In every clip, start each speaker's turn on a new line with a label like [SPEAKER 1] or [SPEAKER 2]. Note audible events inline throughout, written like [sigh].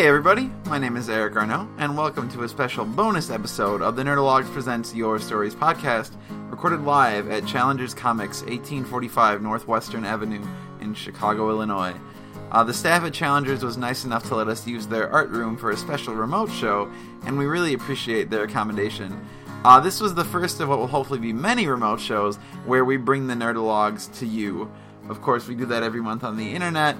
[SPEAKER 1] Hey everybody, my name is Eric Arnault, and welcome to a special bonus episode of the Nerdologues Presents Your Stories podcast, recorded live at Challengers Comics, 1845 North Western Avenue in Chicago, Illinois. Uh, the staff at Challengers was nice enough to let us use their art room for a special remote show, and we really appreciate their accommodation. Uh, this was the first of what will hopefully be many remote shows where we bring the Nerdologues to you. Of course, we do that every month on the internet,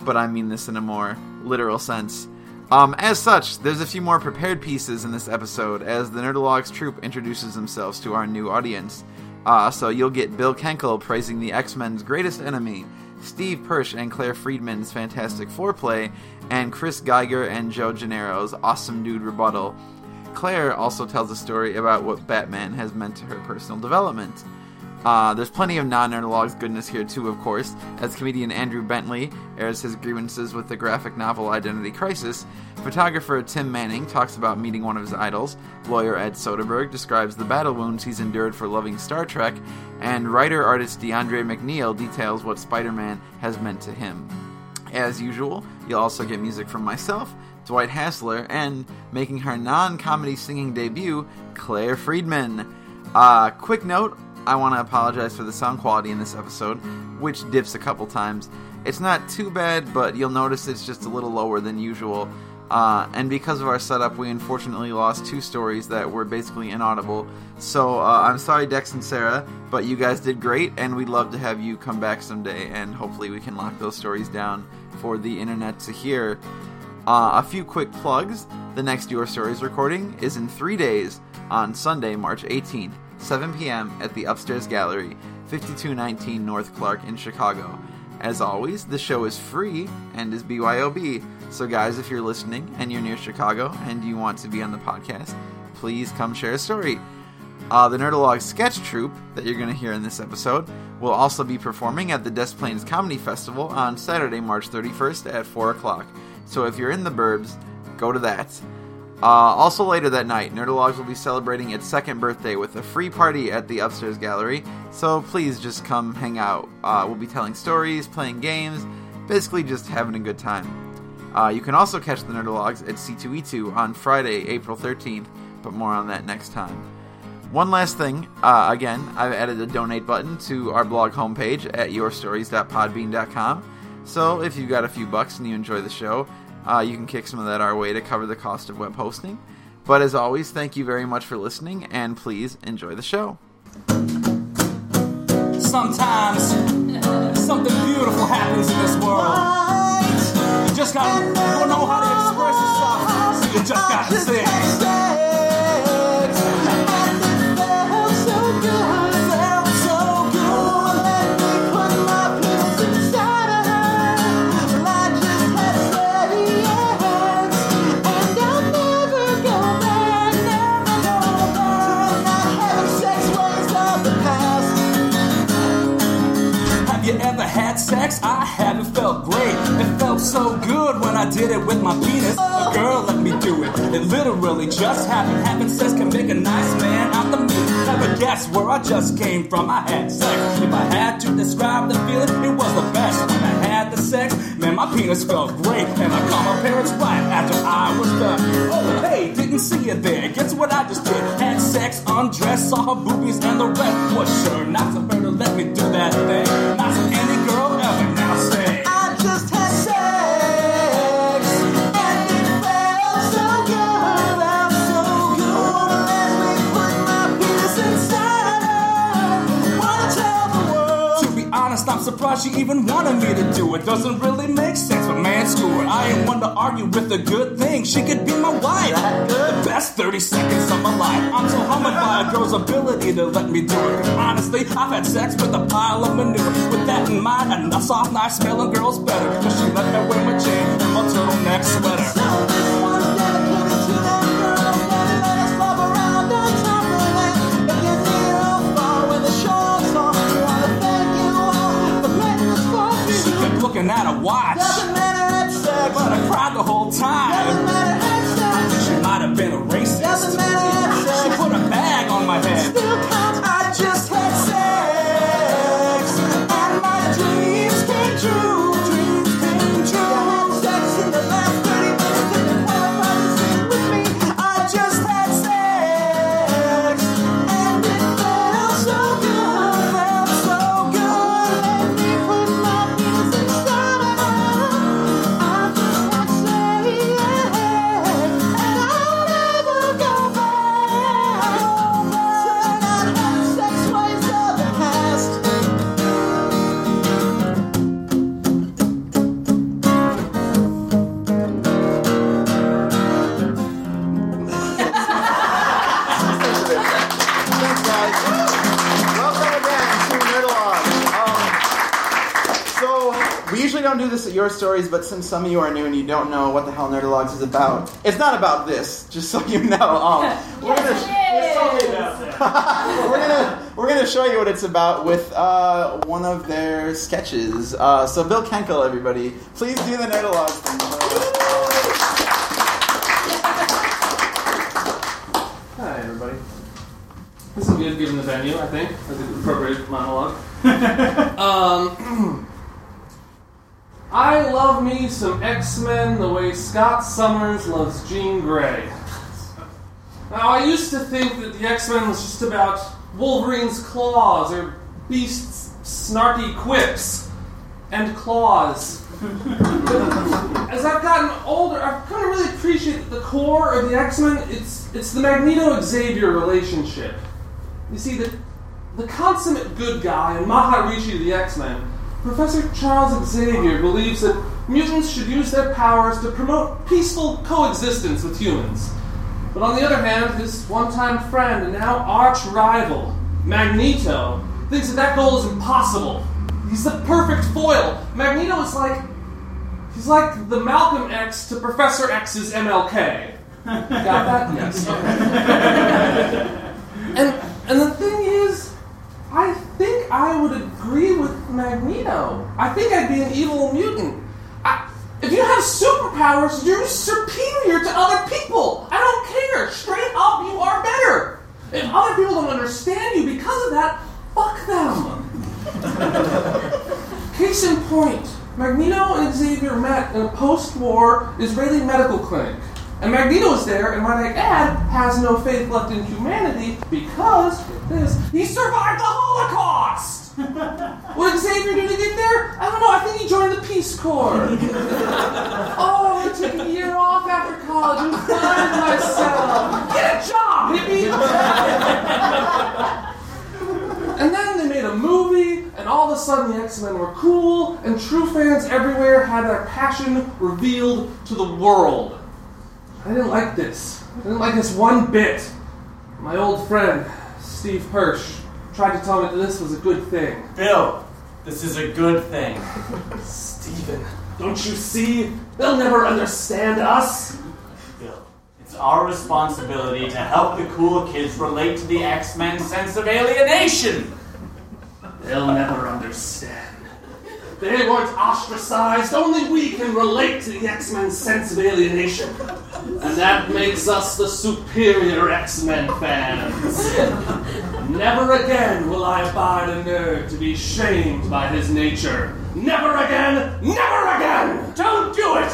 [SPEAKER 1] but I mean this in a more literal sense. Um, as such, there's a few more prepared pieces in this episode as the Nerdologues troupe introduces themselves to our new audience. Uh, so you'll get Bill Kenkel praising the X Men's greatest enemy, Steve Persh and Claire Friedman's Fantastic Foreplay, and Chris Geiger and Joe Gennaro's Awesome Dude rebuttal. Claire also tells a story about what Batman has meant to her personal development. Uh, there's plenty of non Nerdologues goodness here too, of course, as comedian Andrew Bentley airs his grievances with the graphic novel Identity Crisis. Photographer Tim Manning talks about meeting one of his idols. Lawyer Ed Soderberg describes the battle wounds he's endured for loving Star Trek, and writer artist DeAndre McNeal details what Spider-Man has meant to him. As usual, you'll also get music from myself, Dwight Hassler, and making her non-comedy singing debut, Claire Friedman. Uh, quick note I want to apologize for the sound quality in this episode, which dips a couple times. It's not too bad, but you'll notice it's just a little lower than usual. Uh, and because of our setup, we unfortunately lost two stories that were basically inaudible. So uh, I'm sorry, Dex and Sarah, but you guys did great, and we'd love to have you come back someday, and hopefully we can lock those stories down for the internet to hear. Uh, a few quick plugs. The next Your Stories recording is in three days on Sunday, March 18th. 7 p.m. at the Upstairs Gallery, 5219 North Clark in Chicago. As always, the show is free and is BYOB. So, guys, if you're listening and you're near Chicago and you want to be on the podcast, please come share a story. Uh, the Nerdologue sketch troupe that you're going to hear in this episode will also be performing at the Des Plaines Comedy Festival on Saturday, March 31st at 4 o'clock. So, if you're in the burbs, go to that. Uh, also later that night, Nerdologues will be celebrating its second birthday with a free party at the Upstairs Gallery, so please just come hang out. Uh, we'll be telling stories, playing games, basically just having a good time. Uh, you can also catch the Nerdologues at C2E2 on Friday, April 13th, but more on that next time. One last thing, uh, again, I've added a donate button to our blog homepage at yourstories.podbean.com. So if you've got a few bucks and you enjoy the show, uh, you can kick some of that our way to cover the cost of web hosting. But as always, thank you very much for listening, and please enjoy the show.
[SPEAKER 2] Sometimes [laughs] something beautiful happens in this world. You just gotta know how to express yourself, you just gotta sing. Felt great. It felt so good when I did it with my penis. A girl let me do it. It literally just happened. Having sex can make a nice man out of me. Never guess where I just came from. I had sex. If I had to describe the feeling, it was the best. When I had the sex, man, my penis felt great. And I called my parents right after I was done. Oh, hey, didn't see you there. Guess what I just did? Had sex, undressed, saw her boobies, and the rest was sure not to her to let me do that thing. Not to any girl ever. Now say. Surprised she even wanted me to do it. Doesn't really make sense, but man, screw it. I ain't one to argue with a good thing. She could be my wife. The best 30 seconds of my life. I'm so humbled by a girl's ability to let me do it. 'Cause honestly, I've had sex with a pile of manure. With that in mind, a soft, nice smelling girl's better. Cause she let me wear my chain and my turtleneck sweater. Looking at a watch,
[SPEAKER 3] Doesn't matter
[SPEAKER 2] but I cried the whole
[SPEAKER 3] Doesn't
[SPEAKER 2] time.
[SPEAKER 3] matter at sex.
[SPEAKER 2] She might have been a
[SPEAKER 4] stories, but since some of you are new and you don't know what the hell Nerdologues is about, it's not about this. Just so you know, um, we're [laughs] gonna we're gonna we're gonna show you what it's about with uh, one of their sketches. Uh, so Bill Kenkel, everybody, please do the Nerdologues thing.
[SPEAKER 5] Hi, everybody. This is good given the venue, I think. That's an appropriate monologue. [laughs] um, [clears throat] I love me some X Men the way Scott Summers loves Jean Grey. Now, I used to think that the X Men was just about Wolverine's claws or Beast's snarky quips and claws. [laughs] As I've gotten older, I've come to really appreciate that the core of the X Men. It's it's the Magneto Xavier relationship. You see, the the consummate good guy and Maharishi of the X Men, Professor Charles Xavier believes that mutants should use their powers to promote peaceful coexistence with humans. But on the other hand, his one-time friend and now arch rival, Magneto, thinks that that goal is impossible. He's the perfect foil. Magneto is like he's like the Malcolm X to Professor X's MLK. Got that? Yes. [laughs] and and the thing is, I think I would agree with Magneto. I think I'd be an evil mutant. I, if you have superpowers, you're superior to other people. I don't care. Straight up, you are better. If other people don't understand you because of that, fuck them. [laughs] Case in point, Magneto and Xavier met in a post-war Israeli medical clinic. And Magneto is there, and might I add, has no faith left in humanity because this, he survived the Holocaust! [laughs] what did Xavier do to get there? I don't know, I think he joined the Peace Corps. [laughs] oh, I took a year off after college and find myself. Get a job, hippie! [laughs] And then they made a movie, and all of a sudden the X Men were cool, and true fans everywhere had their passion revealed to the world. I didn't like this. I didn't like this one bit. My old friend, Steve Hirsch, tried to tell me that this was a good thing.
[SPEAKER 6] Bill, this is a good thing.
[SPEAKER 5] Steven, don't you see? They'll never understand us.
[SPEAKER 6] Bill, it's our responsibility to help the cool kids relate to the X Men sense of alienation.
[SPEAKER 5] They'll never understand. They weren't ostracized. Only we can relate to the X Men's sense of alienation. And that makes us the superior X Men fans. Never again will I abide a nerd to be shamed by his nature. Never again! Never again!
[SPEAKER 6] Don't do it!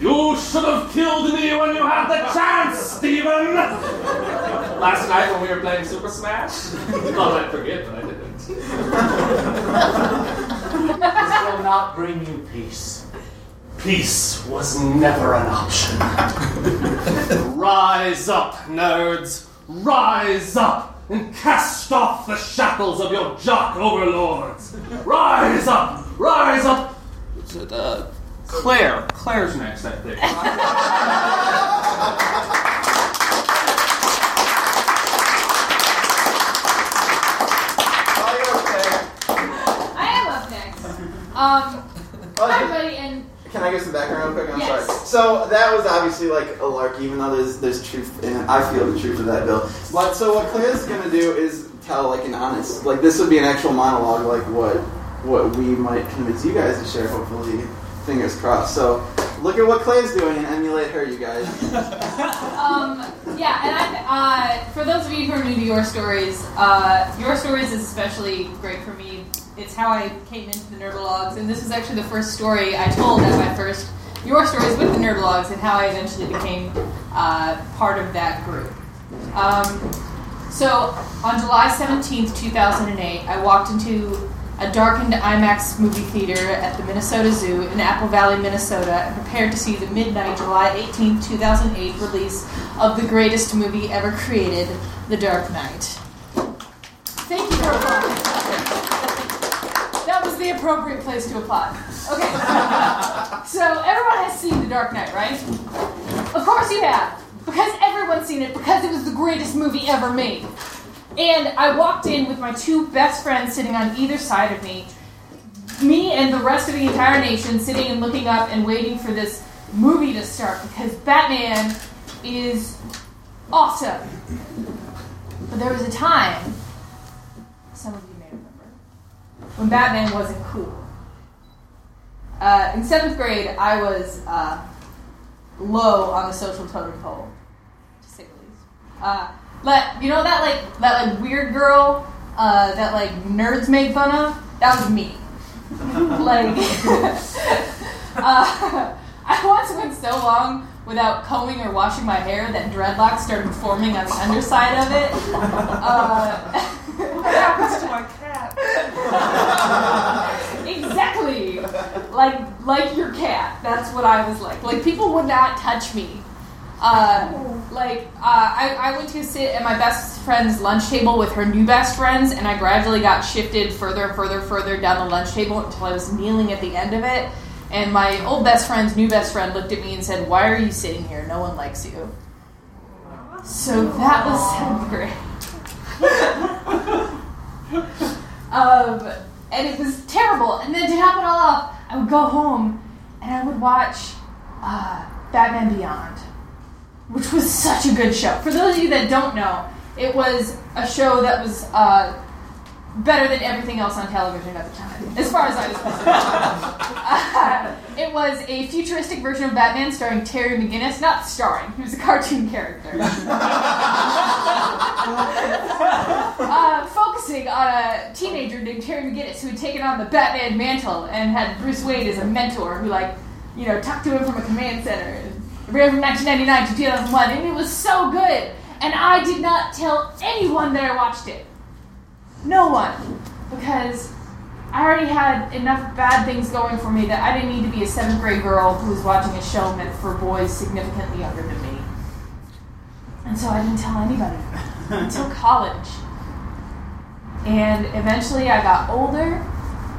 [SPEAKER 5] You should have killed me when you had the chance, Steven! Last night when we were playing Super Smash? [laughs] Oh, Thought I'd forget, but I didn't. [laughs]
[SPEAKER 6] This will not bring you peace.
[SPEAKER 5] Peace was never an option. [laughs] Rise up, nerds! Rise up and cast off the shackles of your jock overlords! Rise up! Rise up! Uh, Claire. Claire's next, I think. [laughs]
[SPEAKER 4] Oh, you're okay.
[SPEAKER 7] I am up next. Um,
[SPEAKER 4] Oh,
[SPEAKER 7] hi everybody, and
[SPEAKER 4] Can I give some background real quick? I'm
[SPEAKER 7] Yes.
[SPEAKER 4] sorry. So that was obviously like a lark, even though there's there's truth in it. I feel the truth of that, Bill. But so what Claire's gonna do is tell like an honest, like this would be an actual monologue, like what what we might convince you guys to share. Hopefully, fingers crossed. So look at what Claire's doing and emulate her, you guys. [laughs]
[SPEAKER 7] um, yeah, and I, uh, for those of you who are new to your stories, uh, your stories is especially great for me. It's how I came into the Nerdologues, and this is actually the first story I told at my first your stories with the Nerdologues, and how I eventually became uh, part of that group. Um, so on July 17th, 2008, I walked into a darkened IMAX movie theater at the Minnesota Zoo in Apple Valley, Minnesota, and prepared to see the midnight July 18th, 2008 release of the greatest movie ever created, The Dark Knight. Thank you for applauding. The appropriate place to applaud. Okay. [laughs] So everyone has seen The Dark Knight, right? Of course you have. Because everyone's seen it, because it was the greatest movie ever made. And I walked in with my two best friends sitting on either side of me. me and the rest of the entire nation sitting and looking up and waiting for this movie to start because Batman is awesome. But there was a time, some of you may remember, when Batman wasn't cool. Uh, in seventh grade, I was uh, low on the social totem pole, to say the least. Uh, but you know that like that like weird girl uh, that like nerds made fun of? That was me. [laughs] like, [laughs] uh, [laughs] I once went so long without combing or washing my hair that dreadlocks started forming on the underside of it. Uh,
[SPEAKER 3] What happens to my cat?
[SPEAKER 7] Exactly. Like like your cat. That's what i was like. Like people would not touch me. Uh, like uh, I, I went to sit at my best friend's lunch table with her new best friends and i gradually got shifted further and further further down the lunch table until i was kneeling at the end of it. And my old best friend's new best friend looked at me and said why are you sitting here? No one likes you. So that was grade [laughs] um, and it was terrible. And then to top it all off, I would go home and I would watch uh, Batman Beyond, which was such a good show. For those of you that don't know, it was a show that was uh, better than everything else on television at the time, as far as I was concerned. Uh, [laughs] it was a futuristic version of Batman starring Terry McGinnis, not starring, he was a cartoon character. [laughs] uh, focusing on a teenager named Terry McGinnis who had taken on the Batman mantle and had Bruce Wayne as a mentor who, like, you know, talked to him from a command center. And it ran from 1999 to 2001, and it was so good. And I did not tell anyone that I watched it. No one. Because I already had enough bad things going for me that I didn't need to be a seventh grade girl who was watching a show meant for boys significantly younger than me. And so I didn't tell anybody [laughs] until college. And eventually I got older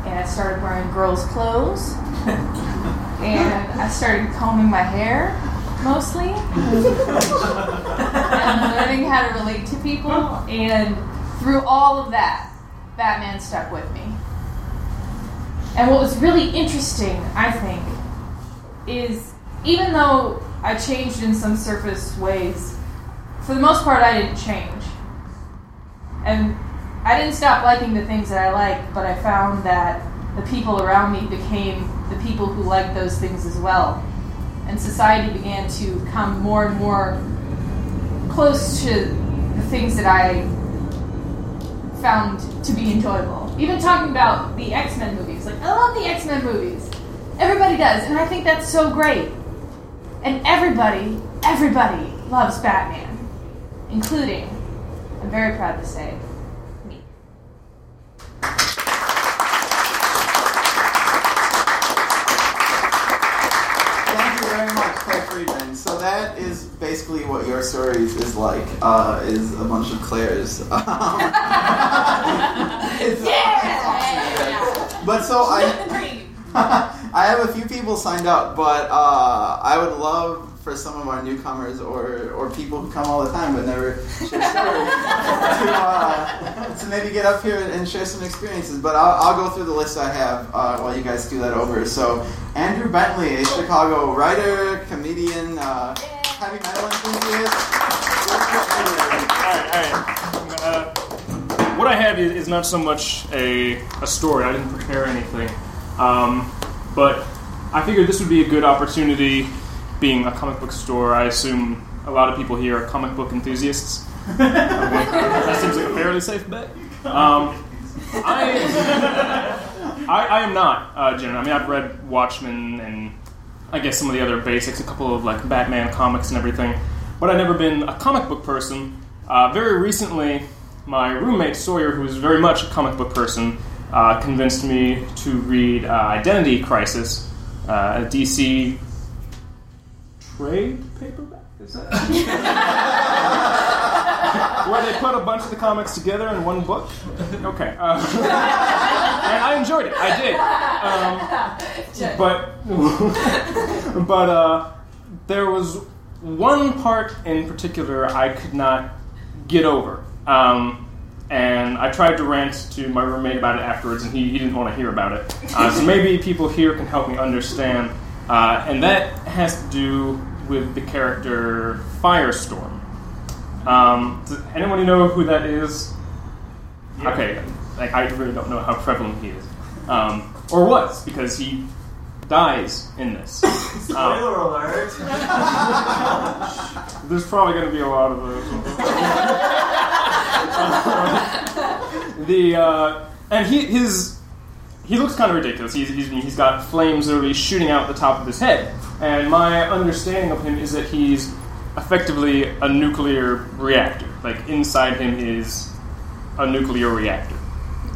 [SPEAKER 7] and I started wearing girls' clothes. and I started combing my hair mostly. [laughs] and learning how to relate to people. And through all of that, Batman stuck with me. And what was really interesting, I think, is even though I changed in some surface ways, for the most part, I didn't change. And I didn't stop liking the things that I liked, but I found that the people around me became the people who liked those things as well. And society began to come more and more close to the things that I found to be enjoyable. Even talking about the X Men movies. Like, I love the X Men movies. Everybody does, and I think that's so great. And everybody, everybody loves Batman, including, I'm very proud to say, me.
[SPEAKER 4] Thank you very much, Claire Friedman. So that is basically what your stories is like. Uh, is a bunch of Claires. [laughs] It's-
[SPEAKER 7] Yeah! [laughs]
[SPEAKER 4] But so I.
[SPEAKER 7] Living the dream.
[SPEAKER 4] I have a few people signed up, but uh, I would love for some of our newcomers or, or people who come all the time but never share stories to, uh, to maybe get up here and share some experiences. But I'll, I'll go through the list I have uh, while you guys do that over. So Andrew Bentley, a Chicago writer, comedian, uh, heavy metal enthusiast.
[SPEAKER 8] Alright, alright. Uh, what I have is, is not so much a, a story. I didn't prepare anything. Um, but I figured this would be a good opportunity, being a comic book store. I assume a lot of people here are comic book enthusiasts. [laughs] that seems like a fairly safe bet. Um, I, I, I am not, uh, Jen. I mean, I've read Watchmen and I guess some of the other basics, a couple of like Batman comics and everything, but I've never been a comic book person. Uh, very recently, my roommate Sawyer, who is very much a comic book person, uh, convinced me to read uh, Identity Crisis, uh, a DC trade paperback. Is that? [laughs] Where they put a bunch of the comics together in one book. Okay, uh, [laughs] and I enjoyed it. I did. Um, but [laughs] but uh, there was one part in particular I could not get over, um, and I tried to rant to my roommate about it afterwards, and he, he didn't want to hear about it. Uh, so [laughs] maybe people here can help me understand. Uh, and that has to do with the character Firestorm. Um, does anyone know who that is? Okay, like, I really don't know how prevalent he is. Um, or was, because he dies in this. [laughs] Um,
[SPEAKER 6] Spoiler alert. [laughs]
[SPEAKER 8] there's probably going to be a lot of those. The uh, and he his he looks kind of ridiculous. He's, he's he's got flames literally shooting out the top of his head. And my understanding of him is that he's effectively a nuclear reactor. Like inside him is a nuclear reactor.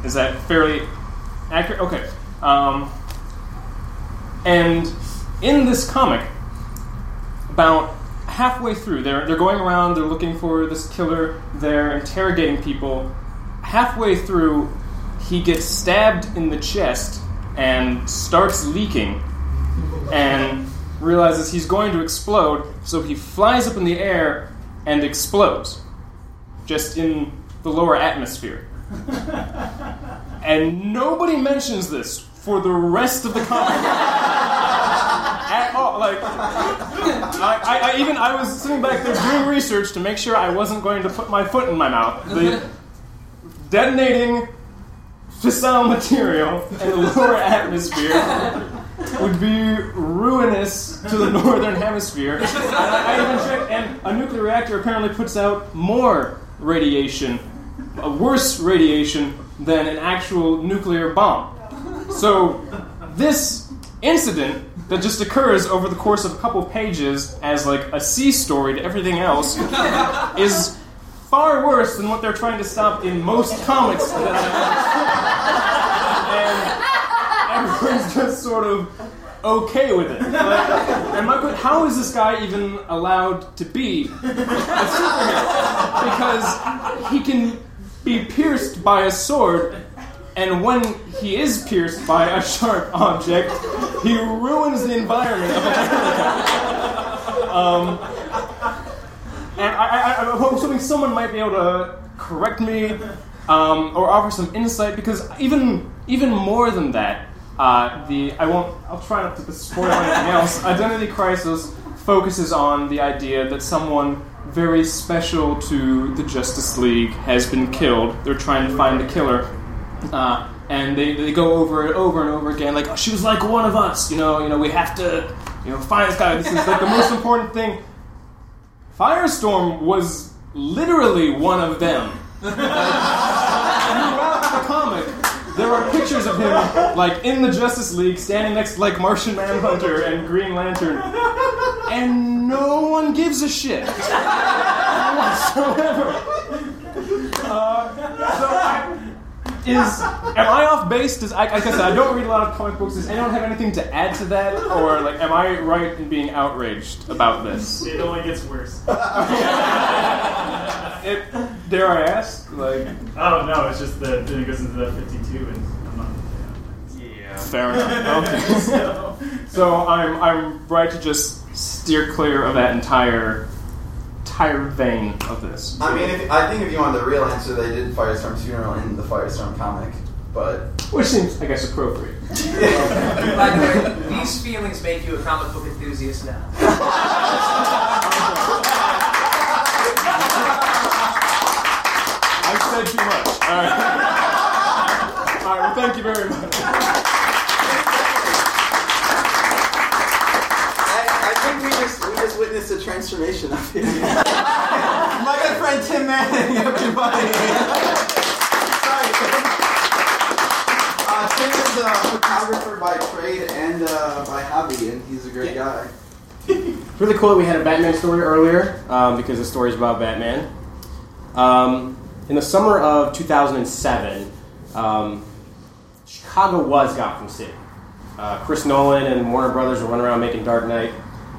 [SPEAKER 8] Is that fairly accurate? Okay. Um, and in this comic, about halfway through, they're, they're going around, they're looking for this killer, they're interrogating people. Halfway through, he gets stabbed in the chest and starts leaking and realizes he's going to explode, so he flies up in the air and explodes just in the lower atmosphere. [laughs] and nobody mentions this for the rest of the comic. [laughs] At all, like I, I, I even I was sitting back there doing research to make sure I wasn't going to put my foot in my mouth. The detonating fissile material in the lower atmosphere would be ruinous to the northern hemisphere. And I, I even checked, and a nuclear reactor apparently puts out more radiation, a worse radiation than an actual nuclear bomb. So this incident that just occurs over the course of a couple pages as like a C story to everything else is far worse than what they're trying to stop in most comics that and everyone's just sort of okay with it. And my que- how is this guy even allowed to be a superhero? Because he can be pierced by a sword, and when he is pierced by a sharp object, he ruins the environment of America. Um, and I, I, I'm hoping someone might be able to correct me um, or offer some insight because even even more than that, uh, the I won't I'll try not to spoil anything [laughs] else. Identity Crisis focuses on the idea that someone very special to the Justice League has been killed. They're trying to find the killer. Uh, and they, they go over it over and over again, like oh, she was like one of us, you know. You know, we have to, you know, find this guy. This is like the most [laughs] important thing. Firestorm was literally one of them. Throughout the comic, there are pictures of him, like in the Justice League, standing next to like Martian Manhunter and Green Lantern, and no one gives a shit [laughs] whatsoever. Uh, so I, is am I off base? Does I, like I said, I don't read a lot of comic books. Does anyone have anything to add to that, or like, am I right in being outraged about this?
[SPEAKER 6] It only gets worse. [laughs]
[SPEAKER 8] It, dare I ask? Like,
[SPEAKER 6] Oh no, it's just that then it goes into the 52 and I'm not. Yeah.
[SPEAKER 8] fair enough. Okay. [laughs]
[SPEAKER 6] So,
[SPEAKER 8] So I'm I'm right to just steer clear of that entire entire vein of this.
[SPEAKER 4] I mean, if, I think if you want the real answer, they did Firestorm's funeral in the Firestorm comic, but
[SPEAKER 8] Which seems, I guess, appropriate. [laughs]
[SPEAKER 9] By the way, these feelings make you a comic book enthusiast now. [laughs]
[SPEAKER 8] I said too much. All right. All right. Well, thank you very much.
[SPEAKER 4] I, I think we just we just witnessed transformation of him. [laughs] My good friend Tim Manning, everybody. Sorry. Uh, Tim is a photographer by trade and uh, by hobby, and he's a great guy. [laughs]
[SPEAKER 10] Really cool that we had a Batman story earlier um, because the story is about Batman. Um, in the summer of 2007, um, Chicago was Gotham City. Uh, Chris Nolan and Warner Brothers were running around making Dark Knight,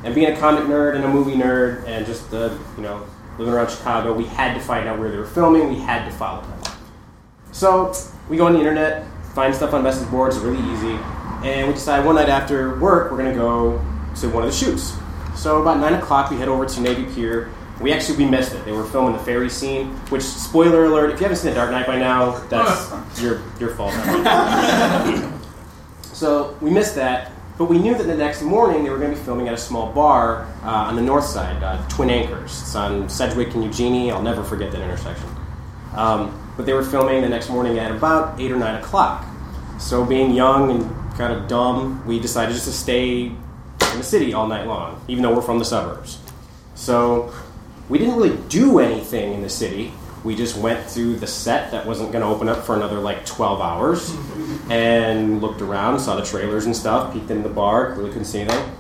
[SPEAKER 10] and being a comic nerd and a movie nerd and just uh, you know living around Chicago, we had to find out where they were filming. We had to follow them. So we go on the internet, find stuff on message boards, really easy, and we decide one night after work we're gonna go to one of the shoots. So about nine o'clock, we head over to Navy Pier we actually we missed it. They were filming the ferry scene, which spoiler alert: if you haven't seen The Dark Knight by now, that's [laughs] your your fault. [laughs] so we missed that, but we knew that the next morning they were going to be filming at a small bar uh, on the north side, uh, Twin Anchors. It's on Sedgwick and Eugenie. I'll never forget that intersection. Um, but they were filming the next morning at about eight or nine o'clock. So being young and kind of dumb, we decided just to stay in the city all night long, even though we're from the suburbs. So we didn't really do anything in the city. We just went through the set that wasn't going to open up for another like 12 hours and looked around, saw the trailers and stuff, peeked in the bar, really couldn't see anything.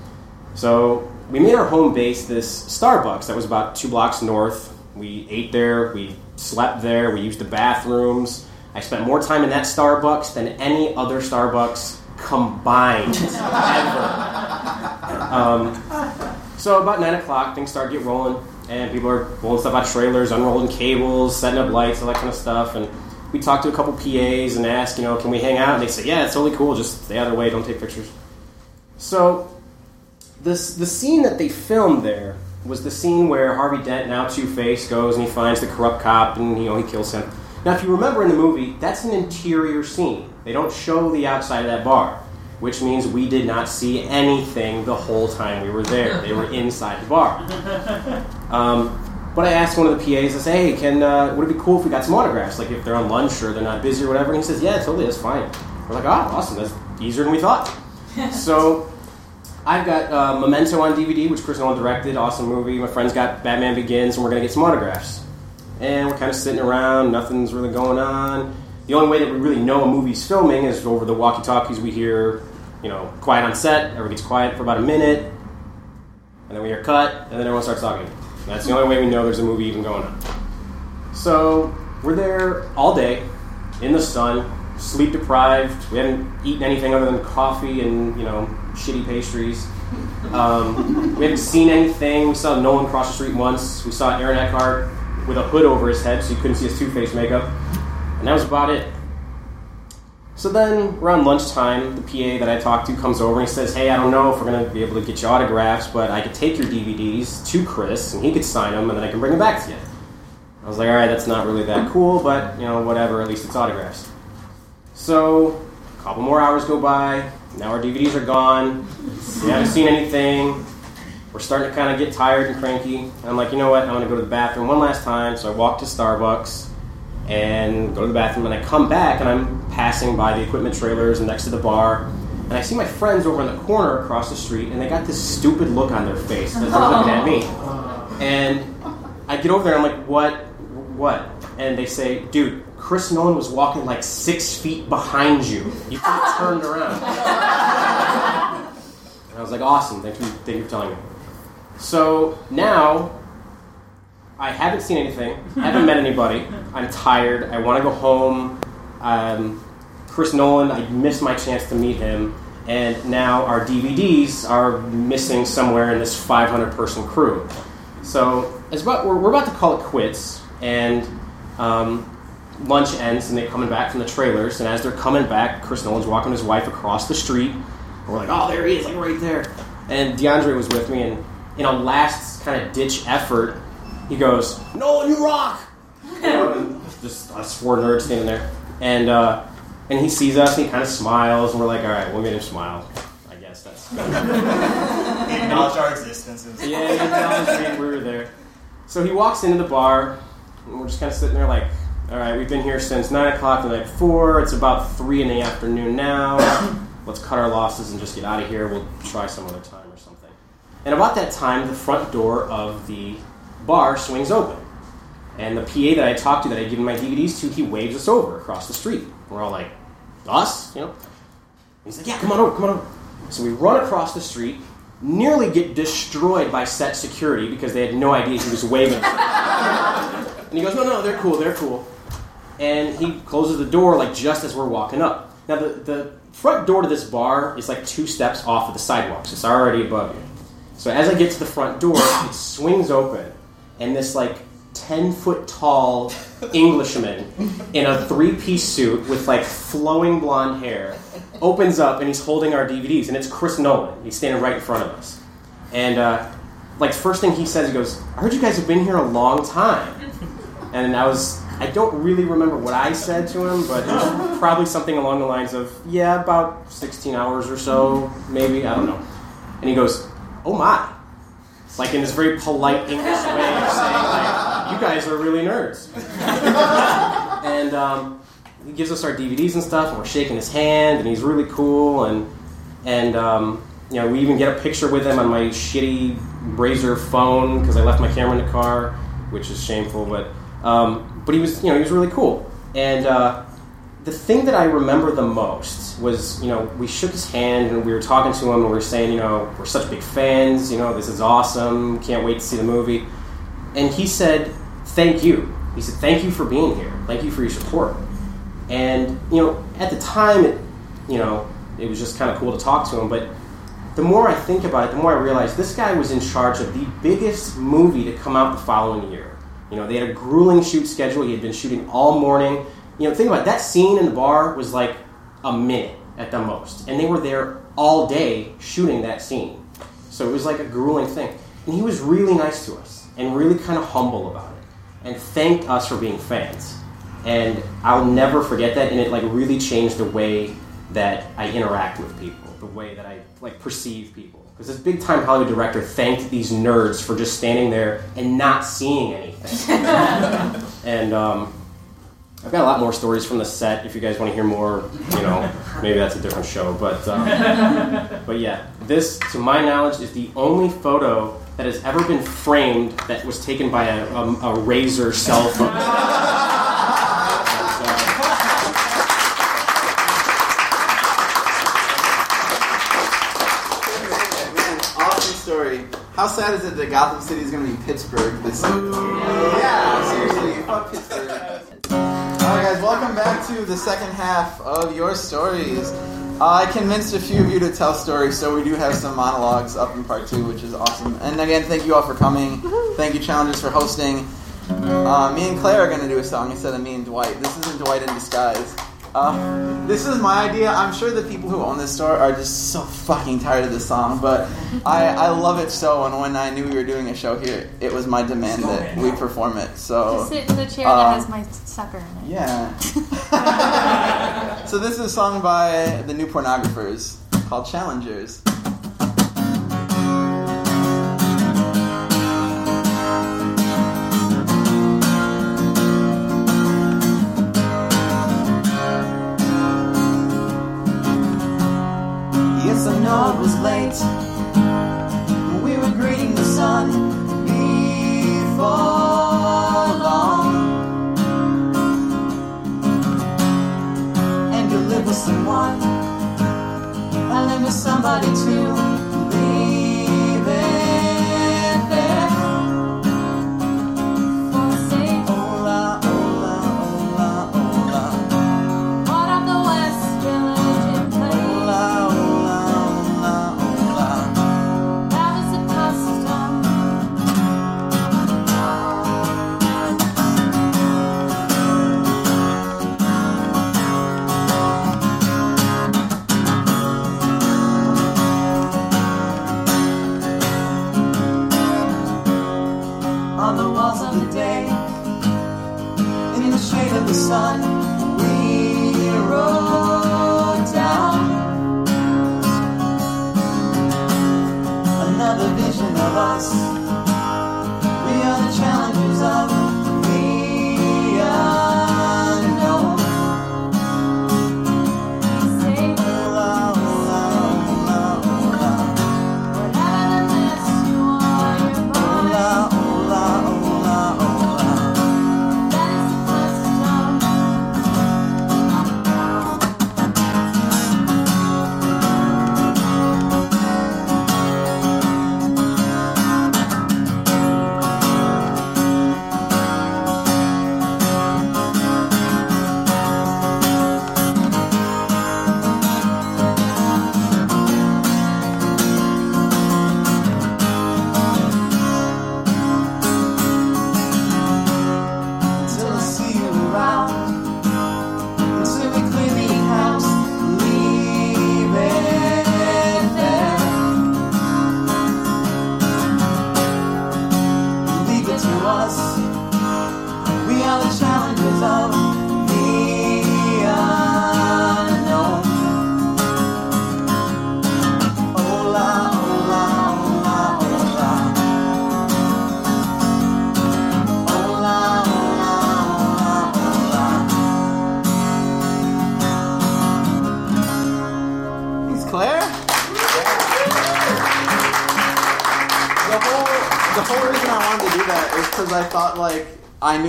[SPEAKER 10] So we made our home base this Starbucks that was about two blocks north. We ate there, we slept there, we used the bathrooms. I spent more time in that Starbucks than any other Starbucks combined [laughs] ever. Um, so about nine o'clock, things start get rolling, and people are pulling stuff out of trailers, unrolling cables, setting up lights, all that kind of stuff. And we talked to a couple PAs and asked, you know, can we hang out? And they said, yeah, it's totally cool. Just stay out of the way, don't take pictures. So this the scene that they filmed there was the scene where Harvey Dent, now Two Face, goes and he finds the corrupt cop and you know he kills him. Now, if you remember in the movie, that's an interior scene. They don't show the outside of that bar, which means we did not see anything the whole time we were there. They were inside the bar. Um, but I asked one of the PAs, I said, hey, can, uh, would it be cool if we got some autographs? Like if they're on lunch or they're not busy or whatever. And he says, yeah, totally, that's fine. We're like, oh, awesome, that's easier than we thought. [laughs] so I've got uh, Memento on DVD, which Chris Nolan directed, awesome movie. My friend's got Batman Begins, and we're going to get some autographs. And we're kind of sitting around, nothing's really going on. The only way that we really know a movie's filming is over the walkie talkies we hear, you know, quiet on set, everyone gets quiet for about a minute, and then we hear cut, and then everyone starts talking. And that's the only way we know there's a movie even going on. So we're there all day in the sun, sleep deprived. We hadn't eaten anything other than coffee and you know shitty pastries. Um, we hadn't seen anything. We saw Nolan cross the street once. We saw Aaron Eckhart with a hood over his head so you couldn't see his Two Face makeup, and that was about it. So then, around lunchtime, the PA that I talked to comes over and he says, Hey, I don't know if we're going to be able to get you autographs, but I could take your DVDs to Chris and he could sign them and then I can bring them back to you. I was like, All right, that's not really that cool, but, you know, whatever, at least it's autographs. So, a couple more hours go by. Now our DVDs are gone. We haven't seen anything. We're starting to kind of get tired and cranky. And I'm like, you know what? I'm going to go to the bathroom one last time. So I walk to Starbucks and go to the bathroom. And I come back and I'm passing by the equipment trailers and next to the bar. And I see my friends over in the corner across the street. And they got this stupid look on their face as they're looking at me. And I get over there. and I'm like, what? What? And they say, dude, Chris Nolan was walking like six feet behind you. You could have turned around. And I was like, awesome. Thank you, thank you for telling me. So now, I haven't seen anything. I haven't met anybody. I'm tired. I want to go home. Um, Chris Nolan, I missed my chance to meet him. And now our DVDs are missing somewhere in this 500 person crew. So about, we're, we're about to call it quits. And um, lunch ends and they're coming back from the trailers. And as they're coming back, Chris Nolan's walking his wife across the street. And we're like, oh, there he is, like right there. And DeAndre was with me, and in a last kind of ditch effort, he goes, Nolan, you rock! You [laughs] know, and just us four nerds standing there. And, uh, and he sees us and he kind of smiles, and we're like, all right, we made him smile. I guess that's. [laughs]
[SPEAKER 11] He acknowledged our existence.
[SPEAKER 10] Yeah, he acknowledged we were there. So he walks into the bar, and we're just kind of sitting there like, all right, we've been here since 9 o'clock the night before. It's about 3 in the afternoon now. Let's cut our losses and just get out of here. We'll try some other time or something. And about that time, the front door of the bar swings open. And the PA that I talked to, that I'd given my DVDs to, he waves us over across the street. We're all like, us? You know? He's like, yeah, come on over, come on over. So we run across the street, nearly get destroyed by set security because they had no idea he was waving. [laughs] and he goes, no, no, they're cool, they're cool. And he closes the door like just as we're walking up. Now the, the front door to this bar is like two steps off of the sidewalk, so it's already above you. So as I get to the front door, it swings open, and this like ten foot tall Englishman in a three piece suit with like flowing blonde hair opens up and he's holding our DVDs, and it's Chris Nolan. He's standing right in front of us, and uh, like first thing he says, he goes, "I heard you guys have been here a long time," and I was. I don't really remember what I said to him, but probably something along the lines of, "Yeah, about 16 hours or so, maybe. I don't know." And he goes, "Oh my!" Like in this very polite English way of saying, like, "You guys are really nerds." [laughs] and um, he gives us our DVDs and stuff, and we're shaking his hand, and he's really cool, and and um, you know we even get a picture with him on my shitty Razr phone because I left my camera in the car, which is shameful, but um, but he was you know he was really cool, and uh, the thing that I remember the most was you know we shook his hand and we were talking to him and we were saying you know we're such big fans, you know this is awesome, can't wait to see the movie, and he said thank you. He said thank you for being here, thank you for your support. And you know, at the time, it, you know, it was just kind of cool to talk to him. But the more I think about it, the more I realize this guy was in charge of the biggest movie to come out the following year. You know, they had a grueling shoot schedule. He had been shooting all morning. You know, think about it, that scene in the bar was like a minute at the most, and they were there all day shooting that scene. So it was like a grueling thing. And he was really nice to us and really kind of humble about it, and thanked us for being fans and I'll never forget that. And it like really changed the way that I interact with people, the way that I like perceive people. Because this big time Hollywood director thanked these nerds for just standing there and not seeing anything. [laughs] and um, I've got a lot more stories from the set. If you guys want to hear more, you know, maybe that's a different show. But um, [laughs] but yeah, this, to my knowledge, is the only photo that has ever been framed that was taken by a, a, a Razr cell phone. [laughs]
[SPEAKER 4] Awesome story. How sad is it that Gotham City is going to be Pittsburgh this year? Yeah, seriously, fuck Pittsburgh. Welcome back to the second half of your stories. I convinced a few of you to tell stories, so we do have some monologues up in part two, which is awesome. And again, thank you all for coming. Thank you, challengers, for hosting. Uh, me and Claire are going to do a song instead of me and Dwight. This isn't Dwight in disguise. Uh, this is my idea. I'm sure the people who own this store are just so fucking tired of this song, but I, I love it so. And when I knew we were doing a show here, it was my demand that we perform it. So
[SPEAKER 12] Just sit in the chair
[SPEAKER 4] uh,
[SPEAKER 12] that has my sucker in it.
[SPEAKER 4] yeah. [laughs] [laughs] so this is a song by the New Pornographers called Challengers.
[SPEAKER 3] It was late. We were greeting the sun before long. And you live with someone. I live with somebody too.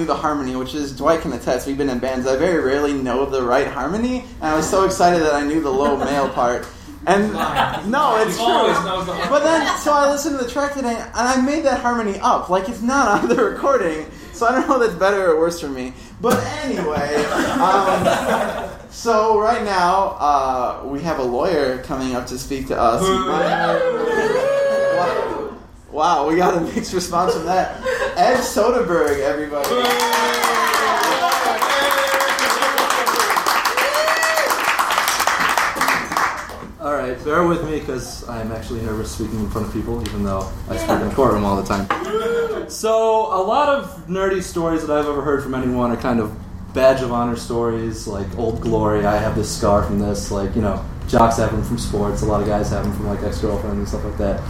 [SPEAKER 12] The
[SPEAKER 4] harmony, which is Dwight can attest. We've been in bands. I very rarely know the right harmony, and I was so excited that I knew the low male part. And no, it's true. But then, so I listened to the track today, and I made that harmony up. Like it's not [laughs] on the recording, so I don't know if that's better or worse for me. But anyway, um, so right now uh, we have a lawyer coming up to speak to us. wow. wow, we got a mixed response from that. Ed Soderberg, everybody.
[SPEAKER 13] All right, bear with me because I'm actually nervous speaking in front of people, even though I speak in a courtroom all the time. So, a lot of nerdy stories that I've ever heard from anyone are kind of badge of honor stories, like Old Glory. I have this scar from this. Like, you know, jocks have them from sports. A lot of guys have them from like ex girlfriends and stuff like that.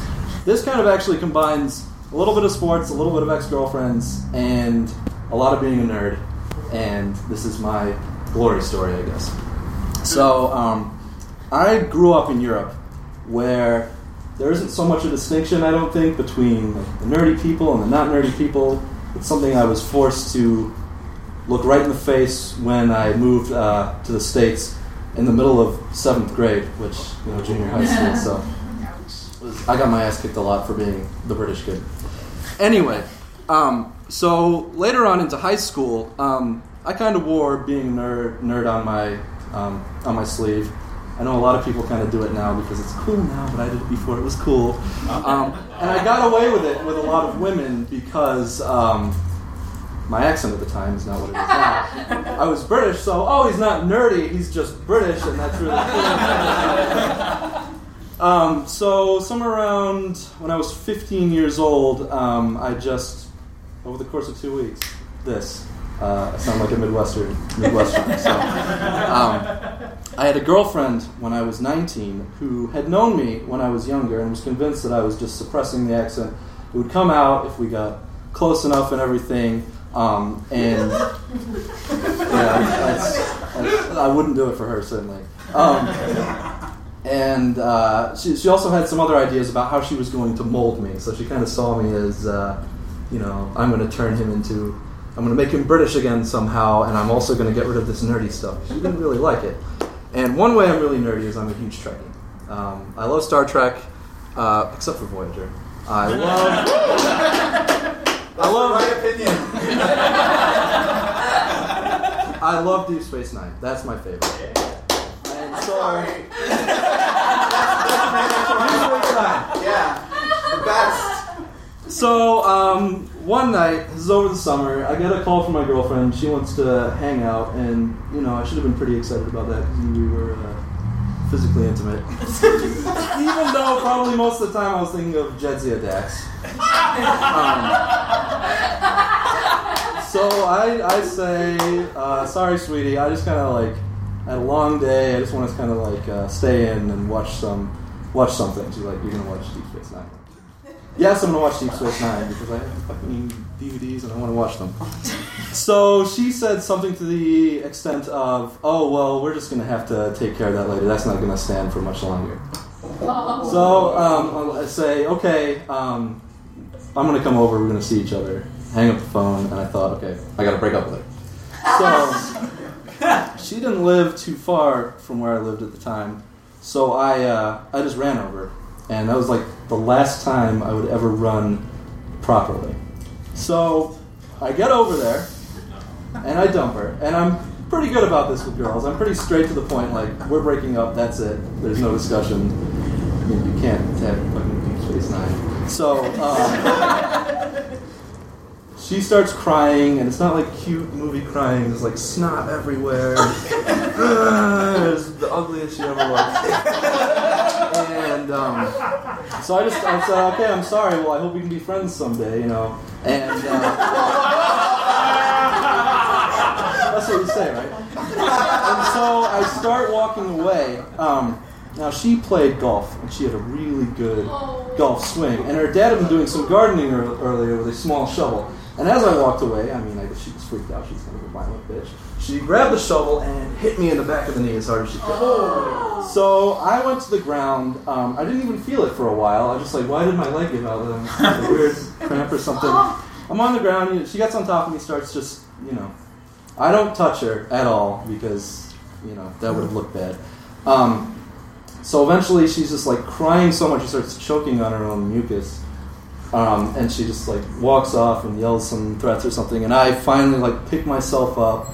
[SPEAKER 13] This kind of actually combines a little bit of sports, a little bit of ex girlfriends, and a lot of being a nerd. And this is my glory story, I guess. So, um, I grew up in Europe where there isn't so much a distinction, I don't think, between the nerdy people and the not nerdy people. It's something I was forced to look right in the face when I moved uh, to the States in the middle of seventh grade, which, you know, junior high school, so I got my ass kicked a lot for being the British kid. Anyway, um, so later on into high school, um, I kind of wore being nerd, nerd on my um, on my sleeve. I know a lot of people kind of do it now because it's cool now, but I did it before it was cool. Um, and I got away with it with a lot of women because um, my accent at the time is not what it is now. I was British, so oh, he's not nerdy, he's just British, and that's really cool. [laughs] um, so somewhere around when I was 15 years old, um, I just over the course of two weeks, this. Uh, I sound like a Midwestern, Midwestern. So, um, I had a girlfriend when I was 19 who had known me when I was younger and was convinced that I was just suppressing the accent. It would come out if we got close enough and everything. Um, and yeah, that's, that's, I wouldn't do it for her certainly. Um, and uh, she, she also had some other ideas about how she was going to mold me. So she kind of saw me as, uh, you know, I'm going to turn him into, I'm going to make him British again somehow, and I'm also going to get rid of this nerdy stuff. She didn't really like it. And one way I'm really nerdy is I'm a huge Trekkie. Um, I love Star Trek, uh, except for Voyager. I love. [laughs] I love.
[SPEAKER 4] my opinion. [laughs]
[SPEAKER 13] I love Deep Space Nine. That's my favorite. And so. Deep Space Nine.
[SPEAKER 4] Yeah, the best.
[SPEAKER 13] So, um, one night, this is over the summer, I get a call from my girlfriend. She wants to hang out, and, you know, I should have been pretty excited about that because we were uh, physically intimate. [laughs] Even though probably most of the time I was thinking of Jadzia Dax. Um, so I, I say, uh, sorry, sweetie, I just kind of like had a long day. I just want to kind of like uh, stay in and watch some, watch something. She's like, you're gonna watch Deep Space Nine. Yes, I'm gonna watch Deep Space Nine because I have fucking DVDs and I want to watch them. [laughs] So she said something to the extent of, "Oh well, we're just gonna have to take care of that later. That's not gonna stand for much longer." So um, I say, "Okay, um, I'm gonna come over. We're gonna see each other." Hang up the phone, and I thought, "Okay, I gotta break up with her." So [laughs] she didn't live too far from where I lived at the time, so I uh, I just ran over, and that was like the last time I would ever run properly. So I get over there, and I dump her, and I'm pretty good about this with girls. I'm pretty straight to the point. Like we're breaking up. That's it. There's no discussion. I mean, you can't have fucking Space Nine. So. Um, [laughs] she starts crying, and it's not like cute movie crying. There's like snot everywhere. [laughs] it's the ugliest she ever was. And um, so I just I said, okay, I'm sorry. Well, I hope we can be friends someday, you know. And uh, that's what you say, right? And so I start walking away. Um, now she played golf, and she had a really good golf swing. And her dad had been doing some gardening earlier with a small shovel. And as I walked away, I mean, I, she was freaked out. She's kind of a violent bitch. She grabbed the shovel and hit me in the back of the knee as hard as she could. So I went to the ground. Um, I didn't even feel it for a while. I was just like, why did my leg give out? That was weird. [laughs] cramp or something. I'm on the ground. She gets on top of me, starts just, you know, I don't touch her at all because, you know, that would have looked bad. Um, so eventually, she's just like crying so much, she starts choking on her own mucus. Um, and she just like walks off and yells some threats or something. And I finally like pick myself up.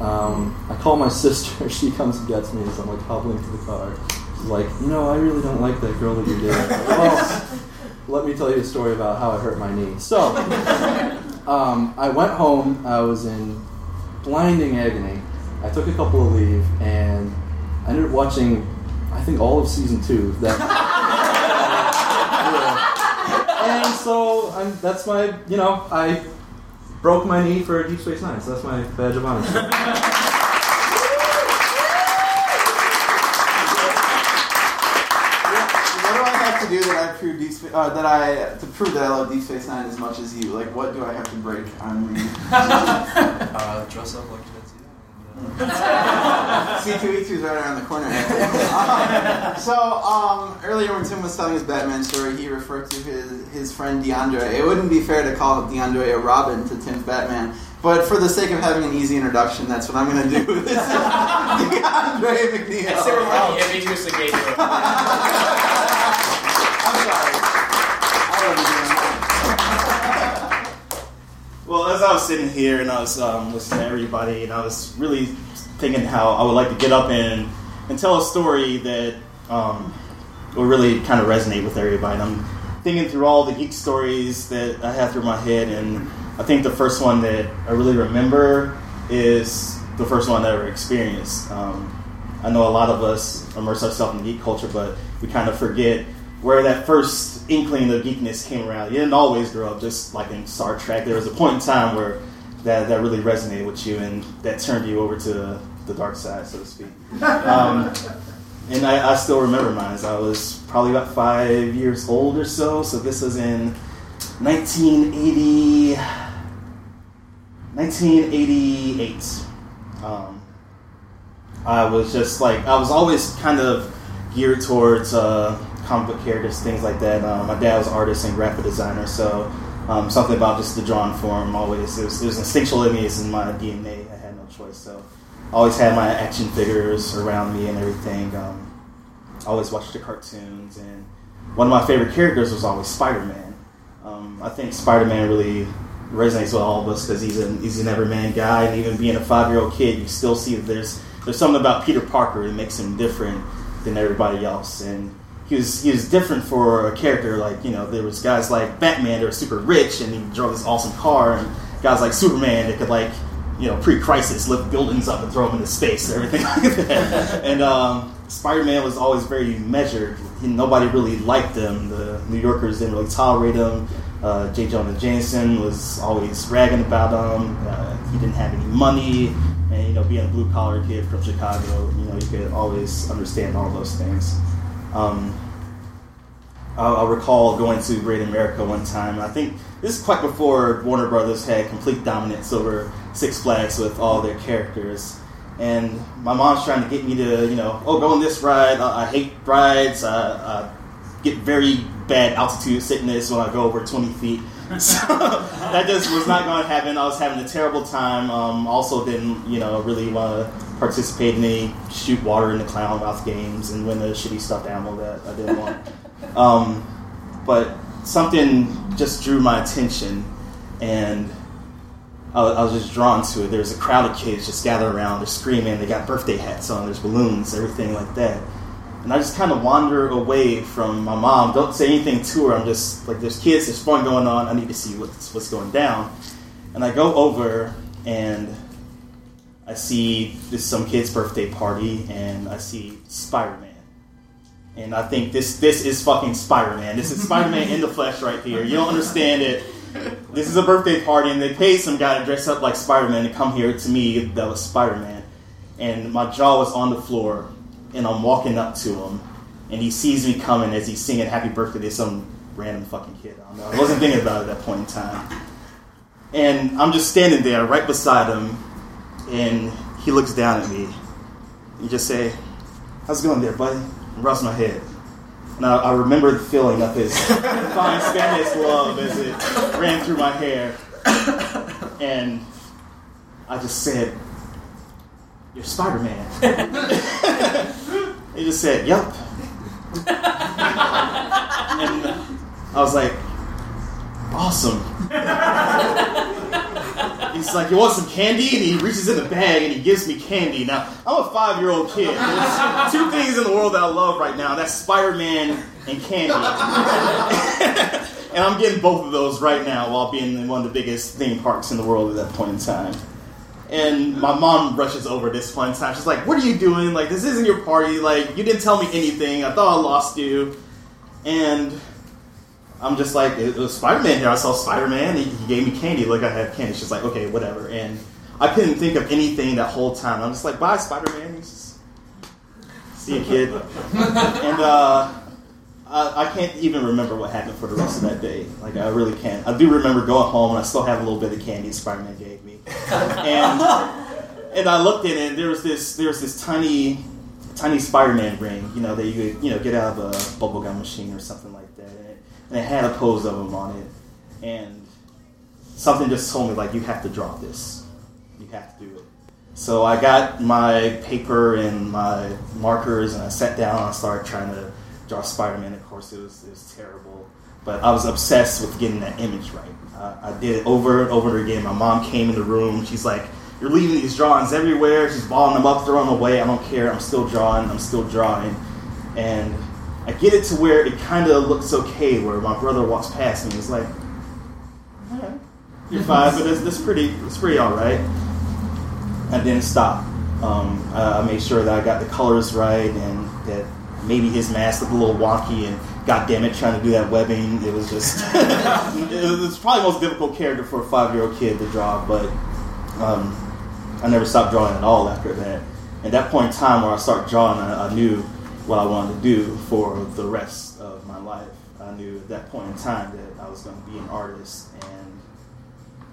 [SPEAKER 13] Um, I call my [laughs] sister. She comes and gets me as I'm like hobbling to the car. She's like, you know, I really don't like that girl that you did. well, [laughs] let me tell you a story about how I hurt my knee. So, [laughs] um, I went home. I was in blinding agony. I took a couple of Aleve and I ended up watching, I think, all of season two. That. Yeah. And so I'm, that's my, you know, I broke my knee for Deep Space Nine, so that's my badge of honor.
[SPEAKER 4] What do I have to do that I prove Deep Space, uh, that I to prove that I love Deep Space Nine as much as you? Like, what do I have to break on me? [laughs]
[SPEAKER 11] Uh, dress up like
[SPEAKER 4] C2E2 is right around the corner. Um, [laughs] so, um, earlier when Tim was telling his Batman story, he referred to his, his friend DeAndre. It wouldn't be fair to call DeAndre a Robin to Tim's Batman, but for the sake of having an easy introduction, that's what I'm going to do. This [laughs] is DeAndre McNeal.
[SPEAKER 9] I'd say we're ambiguously. [laughs]
[SPEAKER 4] I'm sorry. I love you,
[SPEAKER 11] Well, as I was sitting here and I was um, listening to everybody, and I was really thinking how I would like to get up and and tell a story that um, will really kind of resonate with everybody. And I'm thinking through all the geek stories that I have through my head, and I think the first one that I really remember is the first one I ever experienced. Um, I know a lot of us immerse ourselves in geek culture, but we kind of forget where that first inkling of geekness came around. You didn't always grow up just like in Star Trek. There was a point in time where that, that really resonated with you and that turned you over to the dark side, so to speak. [laughs] Um, and I, I still remember mine. I was probably about five years old or so. So this was in 1980, 1988. Um, I was just like I was always kind of geared towards uh, comic book characters, things like that. Um, my dad was an artist and graphic designer, so um, something about just the drawn form always it was, it was instinctual in me. It's in my DNA. I had no choice, so I always had my action figures around me and everything. Um, I always watched the cartoons, and one of my favorite characters was always Spider Man. Um, I think Spider Man really resonates with all of us because he's an he's an everyman guy, and even being a five year old kid, you still see that there's there's something about Peter Parker that makes him different than everybody else, and he was he was different for a character like you know there was guys like Batman that were super rich and he drove this awesome car, and guys like Superman that could like you know pre-crisis lift buildings up and throw them into space and everything [laughs] like that, and um, Spider-Man was always very measured. He, nobody really liked him. The New Yorkers didn't really tolerate him. Uh, J. Jonah Jameson was always ragging about him. Uh, he didn't have any money, and you know, being a blue collar kid from Chicago, you know, you could always understand all those things. Um, I'll, recall going to Great America one time. I think this is quite before Warner Brothers had complete dominance over Six Flags with all their characters. And my mom's trying to get me to, you know, oh, go on this ride. I, I hate rides. I, I get very bad altitude sickness when I go over 20 feet. [laughs] So that just was not going to happen. I was having a terrible time. Um, also, didn't, you know, really want to participate in any shoot water in the clown mouth games and win the shitty stuffed animal that I didn't want. [laughs] Um, but something just drew my attention, and I, I was just drawn to it. There's a crowd of kids just gathered around. They're screaming. They got birthday hats on. There's balloons, everything like that. And I just kind of wander away from my mom. Don't say anything to her. I'm just like, there's kids. There's fun going on. I need to see what's what's going down. And I go over and I see this some kid's birthday party, and I see Spider Man. And I think this this is fucking Spider Man. This is Spider Man in the flesh right here. You don't understand it. This is a birthday party, and they paid some guy to dress up like Spider Man to come here to me. That was Spider Man, and my jaw was on the floor. And I'm walking up to him, and he sees me coming as he's singing "Happy Birthday" to some random fucking kid. I don't know. I wasn't thinking about it at that point in time. And I'm just standing there right beside him, and he looks down at me. You just say, "How's it going there, buddy?" And rubs my head. And I, I remember the feeling of his [laughs] fine Spandex glove as it ran through my hair. And I just said, You're Spider Man. [laughs] he just said, Yup. and I was like, Awesome. He's like, You want some candy? And he reaches in the bag and he gives me candy. Now, I'm a five year old kid. There's two things in the world that I love right now that's Spider Man and candy. [laughs] and I'm getting both of those right now while being in one of the biggest theme parks in the world at that point in time. And my mom rushes over this in time. She's like, What are you doing? Like, this isn't your party. Like, you didn't tell me anything. I thought I lost you. And I'm just like, it was Spider Man here. I saw Spider Man. He, he gave me candy. Look, I have candy. She's like, okay, whatever. And I couldn't think of anything that whole time. I'm just like, bye, Spider Man. See you, kid. [laughs] and uh, I, I can't even remember what happened for the rest of that day. Like, I really can't. I do remember going home and I still have a little bit of candy Spider Man gave. And and I looked at it and there was this there was this tiny tiny Spider-Man ring, you know, that you could, you know, get out of a bubblegum machine or something like that. And it, and it had a pose of him on it. And something just told me, like, you have to draw this. You have to do it. So I got my paper and my markers and I sat down and I started trying to draw Spider-Man. Of course, it was, it was terrible. But I was obsessed with getting that image right. I, I did it over and over again. My mom came in the room. She's like, you're leaving these drawings everywhere. She's balling them up, throwing them away. I don't care. I'm still drawing. I'm still drawing. And I get it to where it kind of looks okay, where my brother walks past me. He's like, all right, you're [laughs] fine, but it's, it's pretty, it's pretty all right. I didn't stop. Um, I I made sure that I got the colors right and that maybe his mask looked a little wonky and God damn it, trying to do that webbing, it was just, [laughs] it was probably the most difficult character for a five-year-old kid to draw, but um, I never stopped drawing at all after that. At that point in time where I started drawing, I, I knew what I wanted to do for the rest of my life. I knew at that point in time that I was going to be an artist, and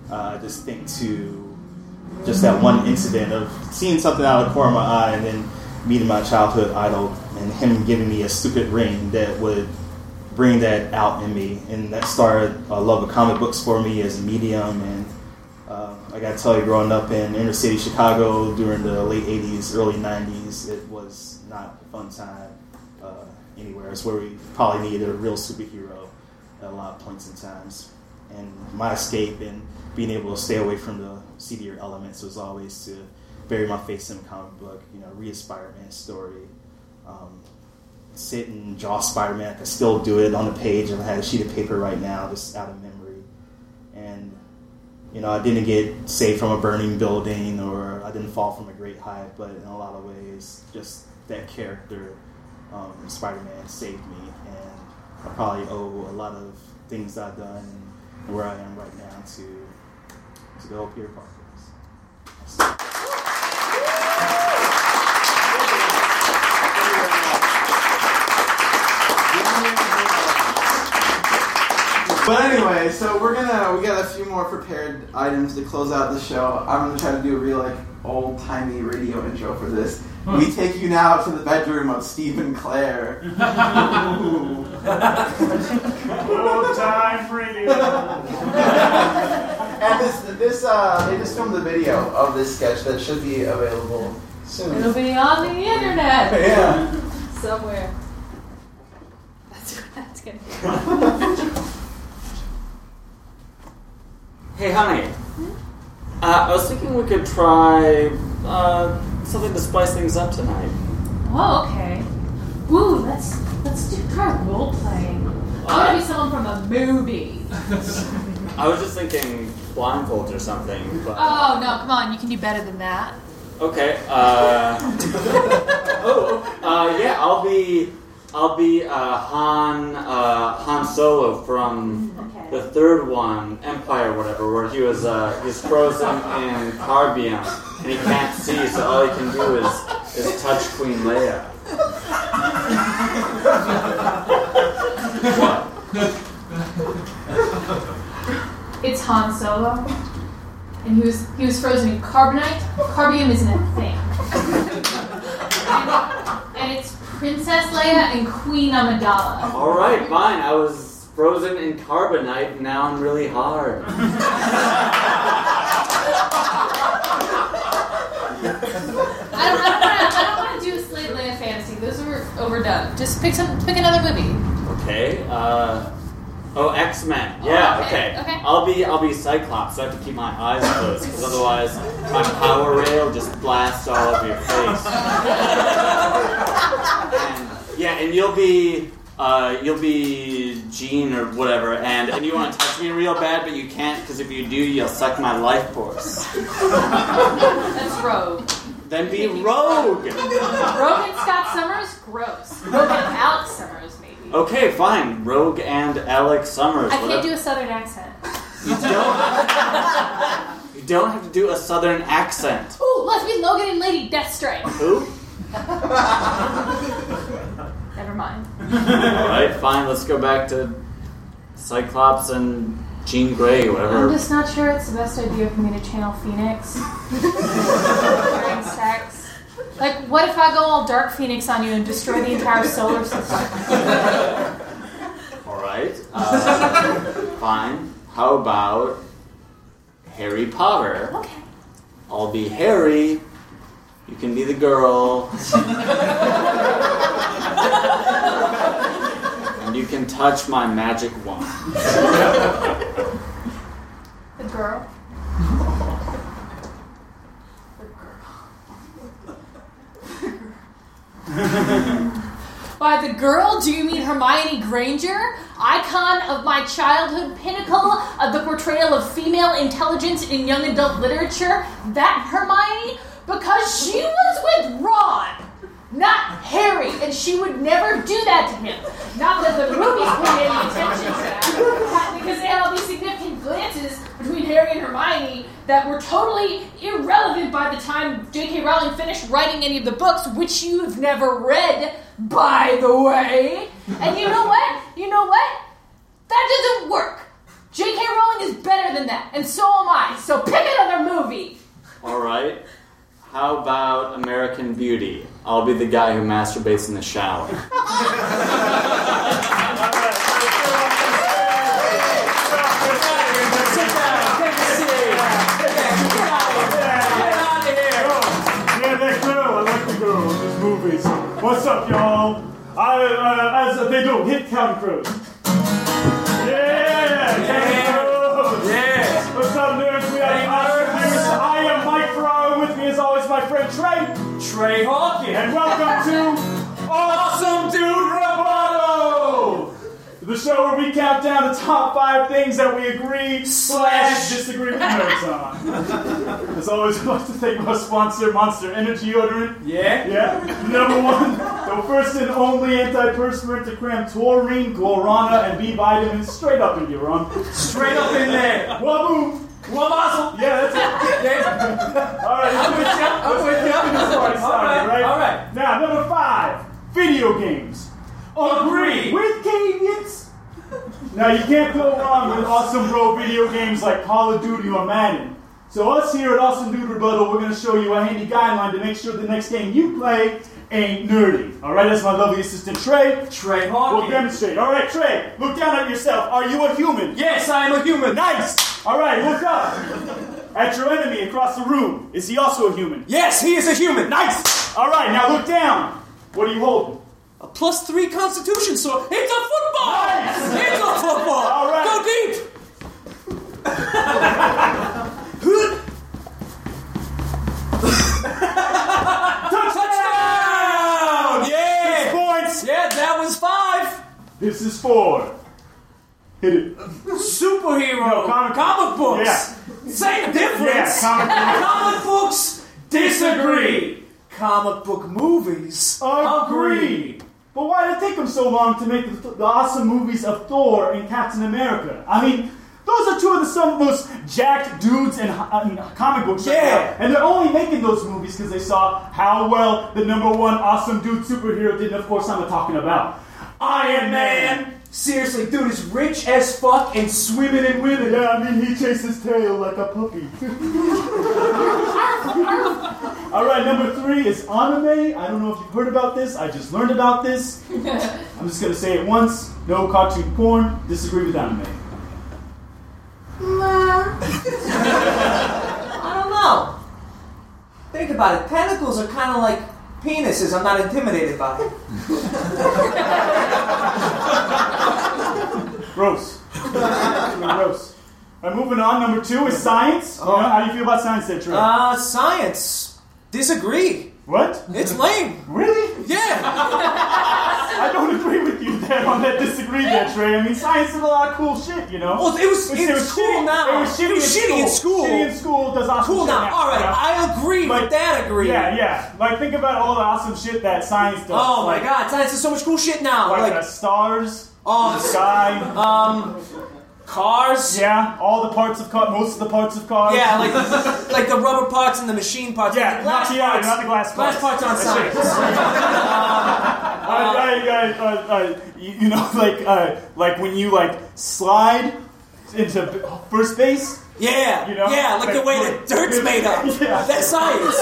[SPEAKER 11] uh, I just think to just that one incident of seeing something out of the corner of my eye and then meeting my childhood idol and him giving me a stupid ring that would bring that out in me, and that started a love of comic books for me as a medium and uh, I got to tell you, growing up in inner city Chicago during the late 80s, early 90s, it was not a fun time uh, anywhere. It's where we probably needed a real superhero at a lot of points and times. And my escape and being able to stay away from the seedier elements was always to bury my face in a comic book, you know, read a Spider Man story, um, sit and draw Spider Man. I could still do it on the page. And I had a sheet of paper right now, just out of memory. And you know, I didn't get saved from a burning building or I didn't fall from a great height, but in a lot of ways, just that character, um, Spider Man, saved me. And I probably owe a lot of things I've done and where I am right now to, to the whole Peter Parker.
[SPEAKER 4] But anyway, so we're gonna we got a few more prepared items to close out the show. I'm gonna try to do a real like old timey radio intro for this. We take you now to the bedroom of Stephen Clare. [laughs]
[SPEAKER 8] Old time radio.
[SPEAKER 4] and this this uh they just filmed the video of this sketch that should be available soon.
[SPEAKER 7] It'll be on the internet.
[SPEAKER 4] Yeah. [laughs]
[SPEAKER 7] Somewhere. That's, [laughs] that's gonna
[SPEAKER 6] Hey, honey. Hmm? Uh, I was thinking we could try uh, something to spice things up tonight.
[SPEAKER 7] Oh, okay. Ooh, let's let's do try role playing. I want to be someone from a movie.
[SPEAKER 6] I was just thinking blindfold or something, but
[SPEAKER 7] Oh no, come on, you can do better than that.
[SPEAKER 6] okay. Uh, [laughs] oh, uh, yeah, I'll be I'll be uh, Han uh, Han Solo from the third one, Empire, whatever, where he was uh, he's frozen in Carbium and he can't see, so all he can do is is touch Queen Leia.
[SPEAKER 7] It's Han Solo, and he was he was frozen in carbonite. Carbium isn't a thing, and, and it's Princess Leia and Queen Amidala.
[SPEAKER 6] All right, fine. I was frozen in carbonite. and Now I'm really hard.
[SPEAKER 7] I don't, want to. Don't want to do a Slave Leia fantasy. Those are overdone. Just pick some. Pick another movie.
[SPEAKER 6] Okay. Uh, oh, X Men. Yeah.
[SPEAKER 7] Oh, okay,
[SPEAKER 6] okay.
[SPEAKER 7] okay.
[SPEAKER 6] I'll be I'll be Cyclops. So I have to keep my eyes closed because otherwise my power rail just blasts all over your face. [laughs] and, yeah, and you'll be. Uh, you'll be Jean or whatever, and, and you want to touch me real bad, but you can't because if you do, you'll suck my life force.
[SPEAKER 7] That's Rogue.
[SPEAKER 6] Then be Rogue.
[SPEAKER 7] Rogue and Scott Summers, gross. Rogue and Alex Summers, maybe.
[SPEAKER 6] Okay, fine. Rogue and Alex Summers.
[SPEAKER 7] I can't
[SPEAKER 6] whatever.
[SPEAKER 7] do a Southern accent.
[SPEAKER 6] You don't. [laughs] you don't have to do a Southern accent.
[SPEAKER 7] Ooh, let's be Logan and Lady Deathstrike.
[SPEAKER 6] Who?
[SPEAKER 7] Never mind.
[SPEAKER 6] All right, fine. Let's go back to Cyclops and Jean Grey, whatever.
[SPEAKER 7] I'm just not sure it's the best idea for me to channel Phoenix [laughs] during sex. Like, what if I go all Dark Phoenix on you and destroy the entire solar system?
[SPEAKER 6] All right. Uh, fine. How about Harry Potter?
[SPEAKER 7] Okay.
[SPEAKER 6] I'll be Harry. You can be the girl. and you can touch my magic wand.
[SPEAKER 7] The girl. The girl. By the girl, do you mean Hermione Granger? Icon of my childhood pinnacle of the portrayal of female intelligence in young adult literature? That Hermione? Because she was with Ron, not Harry, and she would never do that to him. Not that the movies paid any attention to that, because they had all these significant glances between Harry and Hermione that were totally irrelevant by the time J.K. Rowling finished writing any of the books, which you've never read, by the way. And you know what? You know what? That doesn't work. J.K. Rowling is better than that, and so am I. So pick another movie.
[SPEAKER 6] All right. How about American Beauty? I'll be the guy who masturbates in the shower.
[SPEAKER 14] Yeah, that girl. I like the girl these movies. What's up, y'all? I, uh, as they do, hit County Crows. Yeah, County Crows. Yeah. What's up, nerds? We have With me, as always, my friend Trey. Trey Hawkins. And welcome to Awesome Dude Rebuttal. The show where we count down the top five things that we agree slash disagree with nerds on. [laughs] As always, I'd like to thank our sponsor, Monster Energy Deodorant. Yeah? Yeah. Number one, the first and only antiperspirant to cram taurine, guarana, and B vitamins straight up in your arm. Straight up in there. Waboo! Wabazzle! Yeah, that's it. Yeah. All right, I'm with you. I'm with you. All right, right? All right. Now, number five, video games. Agree with caveats. Now you can't go wrong with awesome bro video games like Call of Duty or Madden. So us here at Awesome Dude Rebuttal, we're going to show you a handy guideline to make sure the next game you play ain't nerdy. All right, that's my lovely assistant Trey. Trey Hawkins. We'll demonstrate. All right, Trey, look down at yourself. Are you a human? Yes, I am a human. Nice. All right, look up. At your enemy across the room. Is he also a human? Yes, he is a human. Nice. All right, now look down. What are you holding? A plus three constitution, so it's a football! Nice. It's a football! All right. Go deep! [laughs] Touchdown! Yeah! Yeah, that was five! This is four. Hit it. Superhero! No, comic, books! Yeah. Same difference! Yeah, comic books! disagree! Comic book movies agree! But why did it take them so long to make the, the awesome movies of Thor and Captain America? I mean, those are two of the some most jacked dudes in, uh, in comic books.
[SPEAKER 15] Yeah.
[SPEAKER 14] now. And they're only making those movies because they saw how well the number one awesome dude superhero did. And of course, I'm talking about Iron Man.
[SPEAKER 16] Seriously, dude is rich as fuck and swimming in women.
[SPEAKER 14] Yeah, I mean, he chases tail like a puppy. [laughs] All right, number three is anime. I don't know if you've heard about this. I just learned about this. [laughs] I'm just gonna say it once. No cartoon porn. Disagree with anime. [laughs]
[SPEAKER 5] I don't know. Think about it. Tentacles are kind of like penises. I'm not intimidated by it. [laughs]
[SPEAKER 14] Gross. Gross. Right, moving on. Number two is science. You know, how do you feel about science, there, Trey?
[SPEAKER 5] Uh, science. Disagree.
[SPEAKER 14] What?
[SPEAKER 5] It's lame.
[SPEAKER 14] Really?
[SPEAKER 5] Yeah.
[SPEAKER 14] I don't agree with you there on that disagree there, Trey. I mean, science did a lot of cool shit, you know?
[SPEAKER 5] Well, it was-
[SPEAKER 14] It
[SPEAKER 5] it's cool now.
[SPEAKER 14] It was shitty,
[SPEAKER 5] It was
[SPEAKER 14] in,
[SPEAKER 5] shitty in
[SPEAKER 14] school.
[SPEAKER 5] school.
[SPEAKER 14] Shitty in school does awesome
[SPEAKER 5] Cool
[SPEAKER 14] shit
[SPEAKER 5] now. All right,
[SPEAKER 14] you know?
[SPEAKER 5] I agree
[SPEAKER 14] Like-
[SPEAKER 5] with that. Agree.
[SPEAKER 14] Yeah, yeah. Like, think about all the awesome shit that science does.
[SPEAKER 5] Oh my
[SPEAKER 14] Like-
[SPEAKER 5] god, science is so much cool shit now.
[SPEAKER 14] Like,
[SPEAKER 5] Like,
[SPEAKER 14] the stars,
[SPEAKER 5] Oh,
[SPEAKER 14] the sky.
[SPEAKER 5] um, cars.
[SPEAKER 14] Yeah, all the parts of car, most of the parts of cars.
[SPEAKER 5] Yeah, like like the rubber parts and the machine parts.
[SPEAKER 14] Yeah,
[SPEAKER 5] the glass
[SPEAKER 14] not, yeah,
[SPEAKER 5] parts.
[SPEAKER 14] not the glass
[SPEAKER 5] Glass
[SPEAKER 14] parts.
[SPEAKER 5] parts aren't science. [laughs]
[SPEAKER 14] Uh, I- I- uh, you, know, [laughs] like uh, like when you like slide into first base.
[SPEAKER 5] Yeah,
[SPEAKER 14] You know?
[SPEAKER 5] yeah, like the way
[SPEAKER 14] Like-
[SPEAKER 5] the dirt's made up. [laughs]
[SPEAKER 14] Yeah.
[SPEAKER 5] That's science.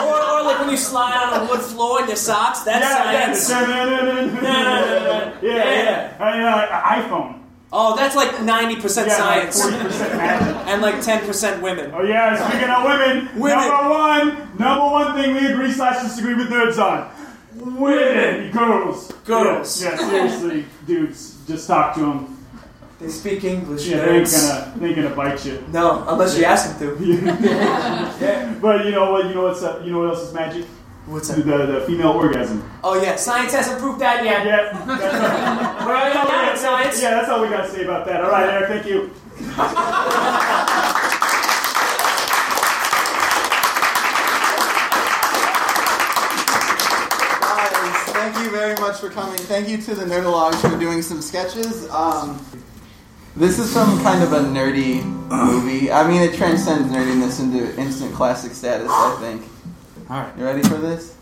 [SPEAKER 5] or, or like when you slide on a wood floor in your socks. That's
[SPEAKER 14] yeah,
[SPEAKER 5] science.
[SPEAKER 14] yeah, yeah, yeah, yeah. Uh, iPhone.
[SPEAKER 5] Oh, that's like ninety percent
[SPEAKER 14] Yeah,
[SPEAKER 5] science
[SPEAKER 14] like 40% magic.
[SPEAKER 5] and like ten percent women.
[SPEAKER 14] Oh yeah, speaking of women,
[SPEAKER 5] Women.
[SPEAKER 14] number one, number one thing we agree slash disagree with nerds on. Women, girls,
[SPEAKER 5] Girls.
[SPEAKER 14] Yeah, yeah, seriously, dudes, just talk to them.
[SPEAKER 5] They speak English.
[SPEAKER 14] Yeah, they ain't gonna, they ain't gonna bite you.
[SPEAKER 5] No, unless you ask them to. [laughs]
[SPEAKER 14] But you know what? You know what's uh, you know what else is magic?
[SPEAKER 5] What's
[SPEAKER 14] The,
[SPEAKER 5] that?
[SPEAKER 14] the female orgasm.
[SPEAKER 5] Oh yeah, science hasn't proved that yet.
[SPEAKER 14] Yeah, that's, [laughs]
[SPEAKER 5] We're already
[SPEAKER 14] that's all we-
[SPEAKER 5] with science.
[SPEAKER 14] yeah, that's all we gotta say about that. All right, Eric, thank you.
[SPEAKER 4] Guys, thank you very much for coming. Thank you to the Nerdologues for doing some sketches. Um, this is some kind of a nerdy movie. I mean, it transcends nerdiness into instant classic status, I think.
[SPEAKER 14] All right.
[SPEAKER 4] You ready for this?